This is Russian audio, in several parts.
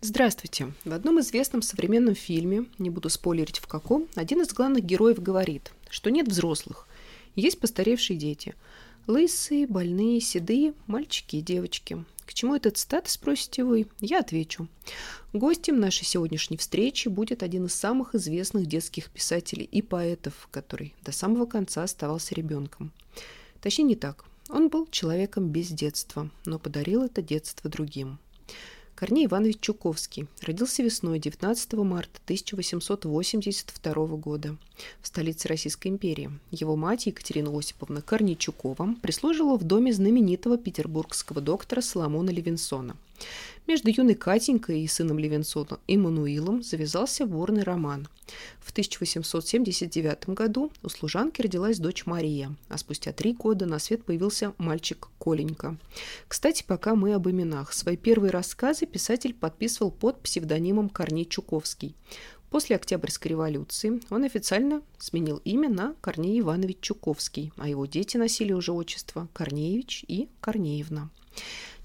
Здравствуйте. В одном известном современном фильме, не буду спойлерить в каком, один из главных героев говорит, что нет взрослых, есть постаревшие дети. Лысые, больные, седые, мальчики и девочки. К чему этот статус, спросите вы? Я отвечу. Гостем нашей сегодняшней встречи будет один из самых известных детских писателей и поэтов, который до самого конца оставался ребенком. Точнее, не так. Он был человеком без детства, но подарил это детство другим. Корней Иванович Чуковский родился весной 19 марта 1882 года в столице Российской империи. Его мать Екатерина Осиповна Корнейчукова прислужила в доме знаменитого петербургского доктора Соломона Левинсона – между юной Катенькой и сыном Левинсона Эммануилом завязался ворный роман. В 1879 году у служанки родилась дочь Мария, а спустя три года на свет появился мальчик Коленька. Кстати, пока мы об именах. Свои первые рассказы писатель подписывал под псевдонимом Корней Чуковский. После Октябрьской революции он официально сменил имя на Корней Иванович Чуковский, а его дети носили уже отчество Корнеевич и Корнеевна.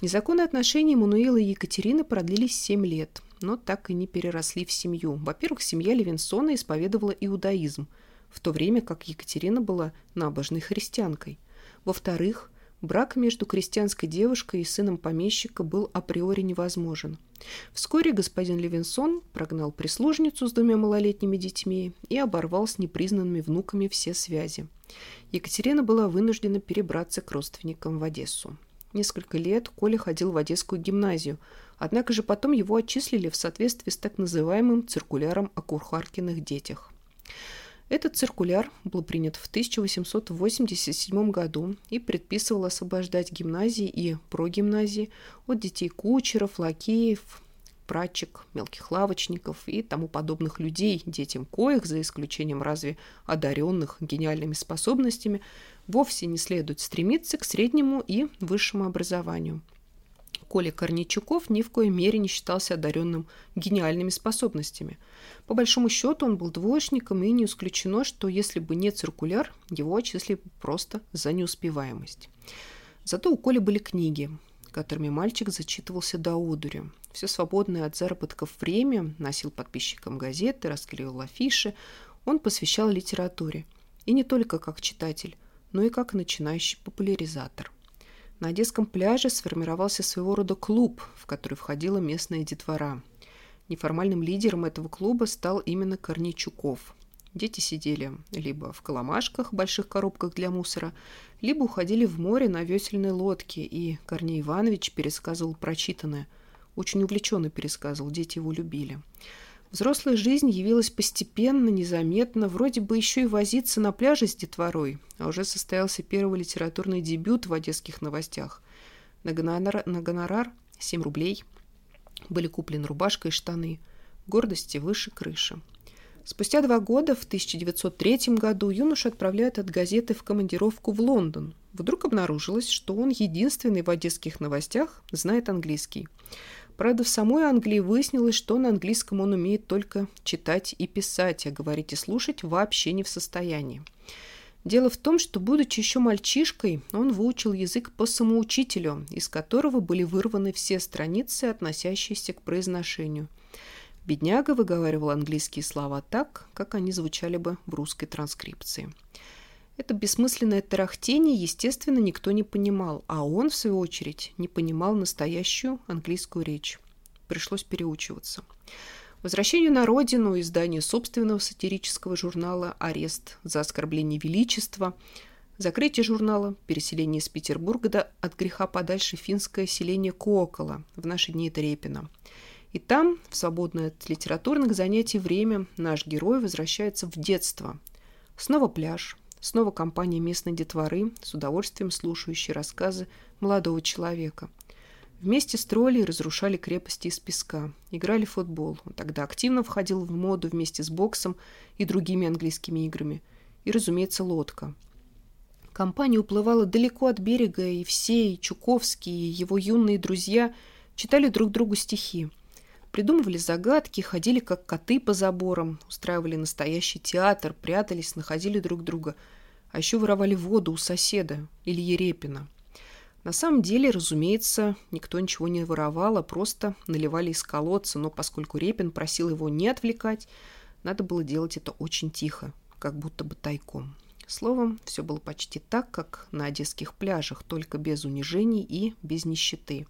Незаконные отношения Мануила и Екатерины продлились семь лет, но так и не переросли в семью. Во-первых, семья Левинсона исповедовала иудаизм, в то время как Екатерина была набожной христианкой. Во-вторых, брак между крестьянской девушкой и сыном помещика был априори невозможен. Вскоре господин Левинсон прогнал прислужницу с двумя малолетними детьми и оборвал с непризнанными внуками все связи. Екатерина была вынуждена перебраться к родственникам в Одессу. Несколько лет Коля ходил в Одесскую гимназию, однако же потом его отчислили в соответствии с так называемым циркуляром о Курхаркиных детях. Этот циркуляр был принят в 1887 году и предписывал освобождать гимназии и прогимназии от детей кучеров, лакеев, прачек, мелких лавочников и тому подобных людей, детям коих, за исключением разве одаренных гениальными способностями, вовсе не следует стремиться к среднему и высшему образованию. Коля Корнейчуков ни в коей мере не считался одаренным гениальными способностями. По большому счету он был двоечником, и не исключено, что если бы не циркуляр, его отчислили просто за неуспеваемость. Зато у Коли были книги, которыми мальчик зачитывался до одури. Все свободное от заработков время носил подписчикам газеты, расклеивал афиши. Он посвящал литературе. И не только как читатель, но и как начинающий популяризатор. На Одесском пляже сформировался своего рода клуб, в который входила местная детвора. Неформальным лидером этого клуба стал именно Корнейчуков. Дети сидели либо в коломашках, больших коробках для мусора, либо уходили в море на весельной лодке, и Корней Иванович пересказывал прочитанное. Очень увлеченно пересказывал, дети его любили. Взрослая жизнь явилась постепенно, незаметно, вроде бы еще и возиться на пляже с детворой, а уже состоялся первый литературный дебют в одесских новостях. На гонорар, на гонорар 7 рублей были куплены рубашка и штаны. Гордости выше крыши. Спустя два года, в 1903 году, юношу отправляют от газеты в командировку в Лондон. Вдруг обнаружилось, что он единственный в одесских новостях знает английский. Правда, в самой Англии выяснилось, что на английском он умеет только читать и писать, а говорить и слушать вообще не в состоянии. Дело в том, что, будучи еще мальчишкой, он выучил язык по самоучителю, из которого были вырваны все страницы, относящиеся к произношению. Бедняга выговаривал английские слова так, как они звучали бы в русской транскрипции. Это бессмысленное тарахтение, естественно, никто не понимал, а он, в свою очередь, не понимал настоящую английскую речь. Пришлось переучиваться. Возвращению на родину, изданию собственного сатирического журнала «Арест за оскорбление величества», закрытие журнала, переселение из Петербурга до от греха подальше финское селение Кокола, в наши дни это Репино. И там, в свободное от литературных занятий время, наш герой возвращается в детство. Снова пляж, Снова компания местной детворы, с удовольствием слушающей рассказы молодого человека. Вместе строили и разрушали крепости из песка, играли в футбол. Он тогда активно входил в моду вместе с боксом и другими английскими играми. И, разумеется, лодка. Компания уплывала далеко от берега, и все, и Чуковский, и его юные друзья читали друг другу стихи. Придумывали загадки, ходили как коты по заборам, устраивали настоящий театр, прятались, находили друг друга – а еще воровали воду у соседа, Ильи Репина. На самом деле, разумеется, никто ничего не воровал, а просто наливали из колодца, но поскольку Репин просил его не отвлекать, надо было делать это очень тихо, как будто бы тайком. Словом, все было почти так, как на одесских пляжах, только без унижений и без нищеты.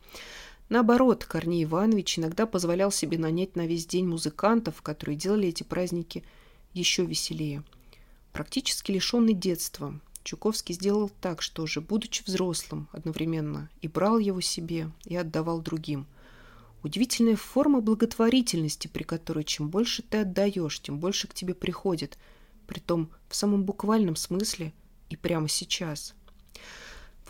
Наоборот, Корней Иванович иногда позволял себе нанять на весь день музыкантов, которые делали эти праздники еще веселее. Практически лишенный детства, Чуковский сделал так, что уже, будучи взрослым одновременно, и брал его себе, и отдавал другим. Удивительная форма благотворительности, при которой чем больше ты отдаешь, тем больше к тебе приходит, притом в самом буквальном смысле и прямо сейчас.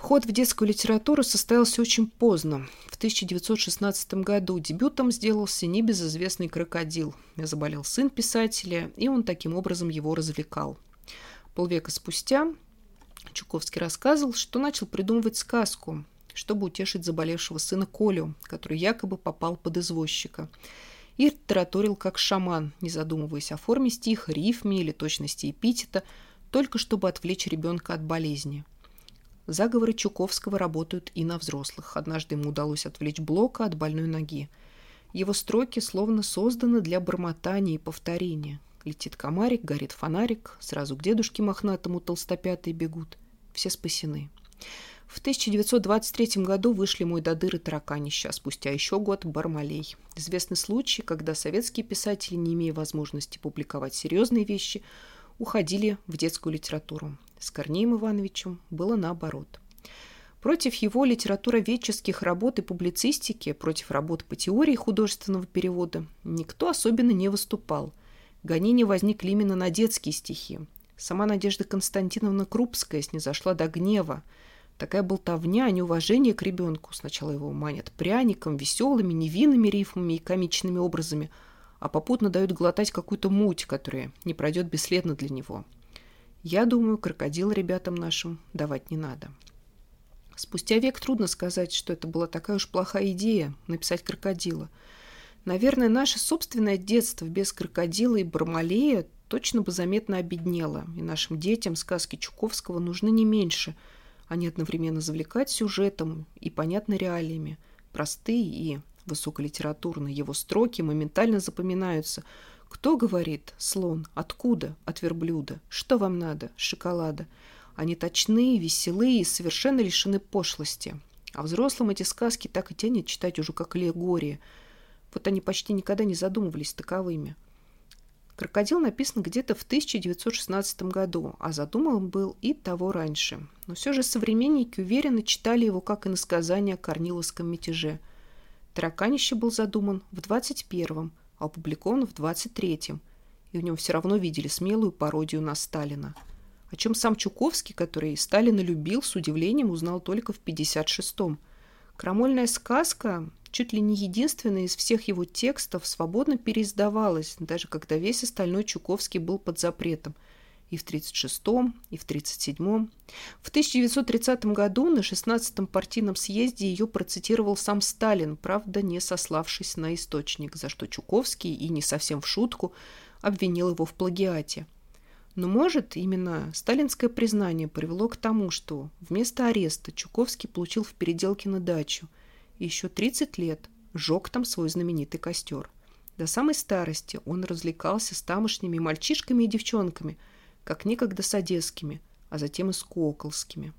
Вход в детскую литературу состоялся очень поздно. В 1916 году дебютом сделался небезызвестный крокодил. Заболел сын писателя, и он таким образом его развлекал. Полвека спустя Чуковский рассказывал, что начал придумывать сказку, чтобы утешить заболевшего сына Колю, который якобы попал под извозчика. И тараторил как шаман, не задумываясь о форме стиха, рифме или точности эпитета, только чтобы отвлечь ребенка от болезни. Заговоры Чуковского работают и на взрослых. Однажды ему удалось отвлечь Блока от больной ноги. Его строки словно созданы для бормотания и повторения. Летит комарик, горит фонарик, сразу к дедушке мохнатому толстопятые бегут. Все спасены. В 1923 году вышли «Мой до дыры тараканища», а спустя еще год «Бармалей». Известный случай, когда советские писатели, не имея возможности публиковать серьезные вещи, уходили в детскую литературу. С Корнеем Ивановичем было наоборот. Против его литературоведческих работ и публицистики, против работ по теории художественного перевода, никто особенно не выступал. Гонения возникли именно на детские стихи. Сама Надежда Константиновна Крупская снизошла до гнева. Такая болтовня, неуважение к ребенку. Сначала его манят пряником, веселыми, невинными рифмами и комичными образами, а попутно дают глотать какую-то муть, которая не пройдет бесследно для него. Я думаю, крокодил ребятам нашим давать не надо. Спустя век трудно сказать, что это была такая уж плохая идея – написать крокодила. Наверное, наше собственное детство без крокодила и бармалея точно бы заметно обеднела, и нашим детям сказки Чуковского нужны не меньше. Они одновременно завлекать сюжетом и понятны реалиями. Простые и высоколитературные его строки моментально запоминаются. Кто говорит «слон»? Откуда? От верблюда. Что вам надо? Шоколада. Они точные, веселые и совершенно лишены пошлости. А взрослым эти сказки так и тянет читать уже как аллегория. Вот они почти никогда не задумывались таковыми. Крокодил написан где-то в 1916 году, а задумал он был и того раньше. Но все же современники уверенно читали его как иносказание о Корниловском мятеже. Тараканище был задуман в 21-м, а опубликован в 23-м, и в нем все равно видели смелую пародию на Сталина. О чем сам Чуковский, который Сталина любил, с удивлением узнал только в 56-м. Крамольная сказка чуть ли не единственная из всех его текстов свободно переиздавалась, даже когда весь остальной Чуковский был под запретом. И в 1936-м, и в 1937-м. В 1930 году на 16-м партийном съезде ее процитировал сам Сталин, правда, не сославшись на источник, за что Чуковский, и не совсем в шутку, обвинил его в плагиате. Но, может, именно сталинское признание привело к тому, что вместо ареста Чуковский получил в переделке на дачу – еще 30 лет жег там свой знаменитый костер. До самой старости он развлекался с тамошними мальчишками и девчонками, как некогда с одесскими, а затем и с коколскими.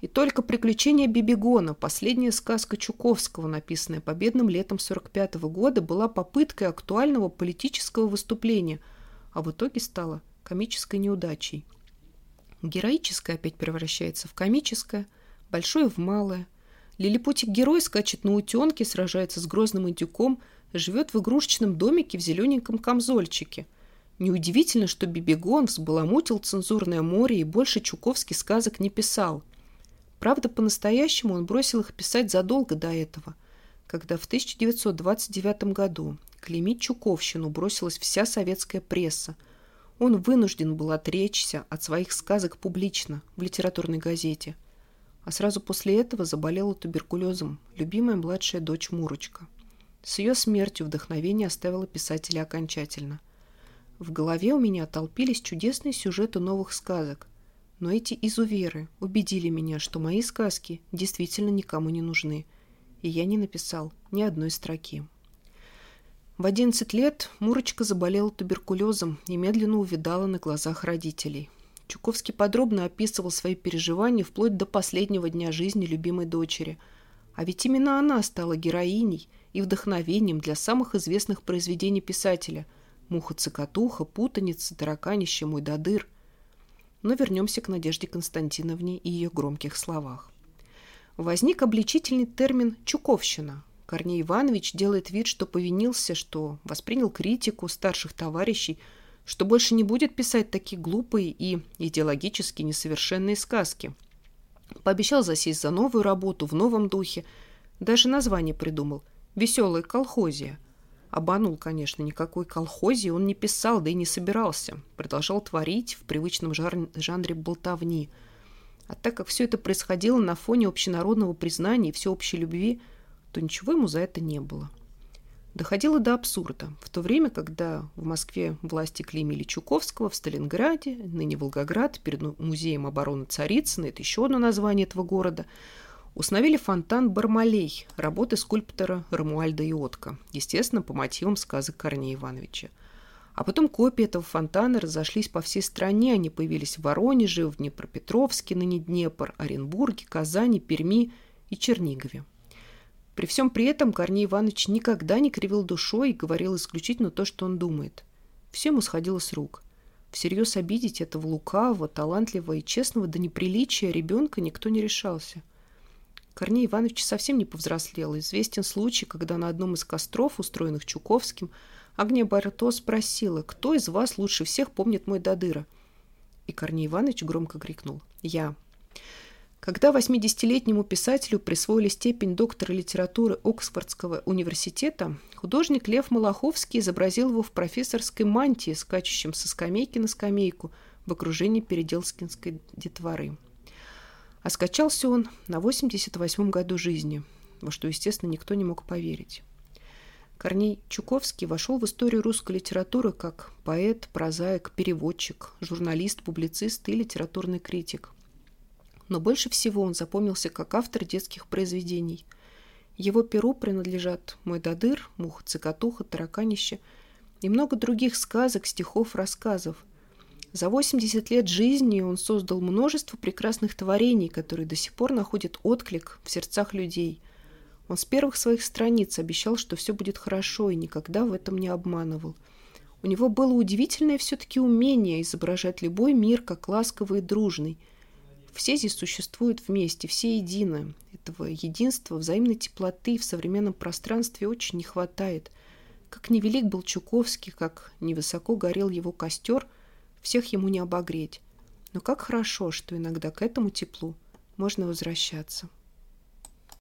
И только «Приключения Бибигона», последняя сказка Чуковского, написанная победным летом 45 -го года, была попыткой актуального политического выступления, а в итоге стала комической неудачей. Героическое опять превращается в комическое, большое в малое, Лилипутик-герой скачет на утенке, сражается с грозным индюком, живет в игрушечном домике в зелененьком камзольчике. Неудивительно, что Бибигон взбаламутил цензурное море и больше Чуковский сказок не писал. Правда, по-настоящему он бросил их писать задолго до этого, когда в 1929 году клеймить Чуковщину бросилась вся советская пресса. Он вынужден был отречься от своих сказок публично в литературной газете – а сразу после этого заболела туберкулезом любимая младшая дочь Мурочка. С ее смертью вдохновение оставило писателя окончательно. В голове у меня толпились чудесные сюжеты новых сказок, Но эти изуверы убедили меня, что мои сказки действительно никому не нужны, и я не написал ни одной строки. В 11 лет Мурочка заболела туберкулезом и медленно увидала на глазах родителей. Чуковский подробно описывал свои переживания вплоть до последнего дня жизни любимой дочери. А ведь именно она стала героиней и вдохновением для самых известных произведений писателя «Муха-цокотуха», «Путаница», «Тараканище», «Мой додыр». Но вернемся к Надежде Константиновне и ее громких словах. Возник обличительный термин «чуковщина», Корней Иванович делает вид, что повинился, что воспринял критику старших товарищей, что больше не будет писать такие глупые и идеологически несовершенные сказки. Пообещал засесть за новую работу в новом духе. Даже название придумал «Веселая колхозия». Обманул, конечно, никакой колхозии он не писал, да и не собирался. Продолжал творить в привычном жар... жанре болтовни. А так как все это происходило на фоне общенародного признания и всеобщей любви – то ничего ему за это не было. Доходило до абсурда. В то время, когда в Москве власти клеймили Чуковского, в Сталинграде, ныне Волгоград, перед музеем обороны Царицына, это еще одно название этого города, установили фонтан Бармалей, работы скульптора Рамуальда Иотка, естественно, по мотивам сказок Корнея Ивановича. А потом копии этого фонтана разошлись по всей стране, они появились в Воронеже, в Днепропетровске, ныне Днепр, Оренбурге, Казани, Перми и Чернигове. При всем при этом Корней Иванович никогда не кривил душой и говорил исключительно то, что он думает. Всем усходило с рук. Всерьез обидеть этого лукавого, талантливого и честного до неприличия ребенка никто не решался. Корней Иванович совсем не повзрослел. Известен случай, когда на одном из костров, устроенных Чуковским, Агния Барто спросила, кто из вас лучше всех помнит мой Дадыра? И Корней Иванович громко крикнул «Я». Когда 80-летнему писателю присвоили степень доктора литературы Оксфордского университета, художник Лев Малаховский изобразил его в профессорской мантии, скачущем со скамейки на скамейку в окружении переделскинской детворы. А скачался он на 88-м году жизни, во что, естественно, никто не мог поверить. Корней Чуковский вошел в историю русской литературы как поэт, прозаик, переводчик, журналист, публицист и литературный критик – но больше всего он запомнился как автор детских произведений. Его перу принадлежат «Мой додыр», «Муха-цикатуха», «Тараканище» и много других сказок, стихов, рассказов. За 80 лет жизни он создал множество прекрасных творений, которые до сих пор находят отклик в сердцах людей. Он с первых своих страниц обещал, что все будет хорошо, и никогда в этом не обманывал. У него было удивительное все-таки умение изображать любой мир как ласковый и дружный – все здесь существуют вместе, все едины. Этого единства, взаимной теплоты в современном пространстве очень не хватает. Как невелик был Чуковский, как невысоко горел его костер, всех ему не обогреть. Но как хорошо, что иногда к этому теплу можно возвращаться.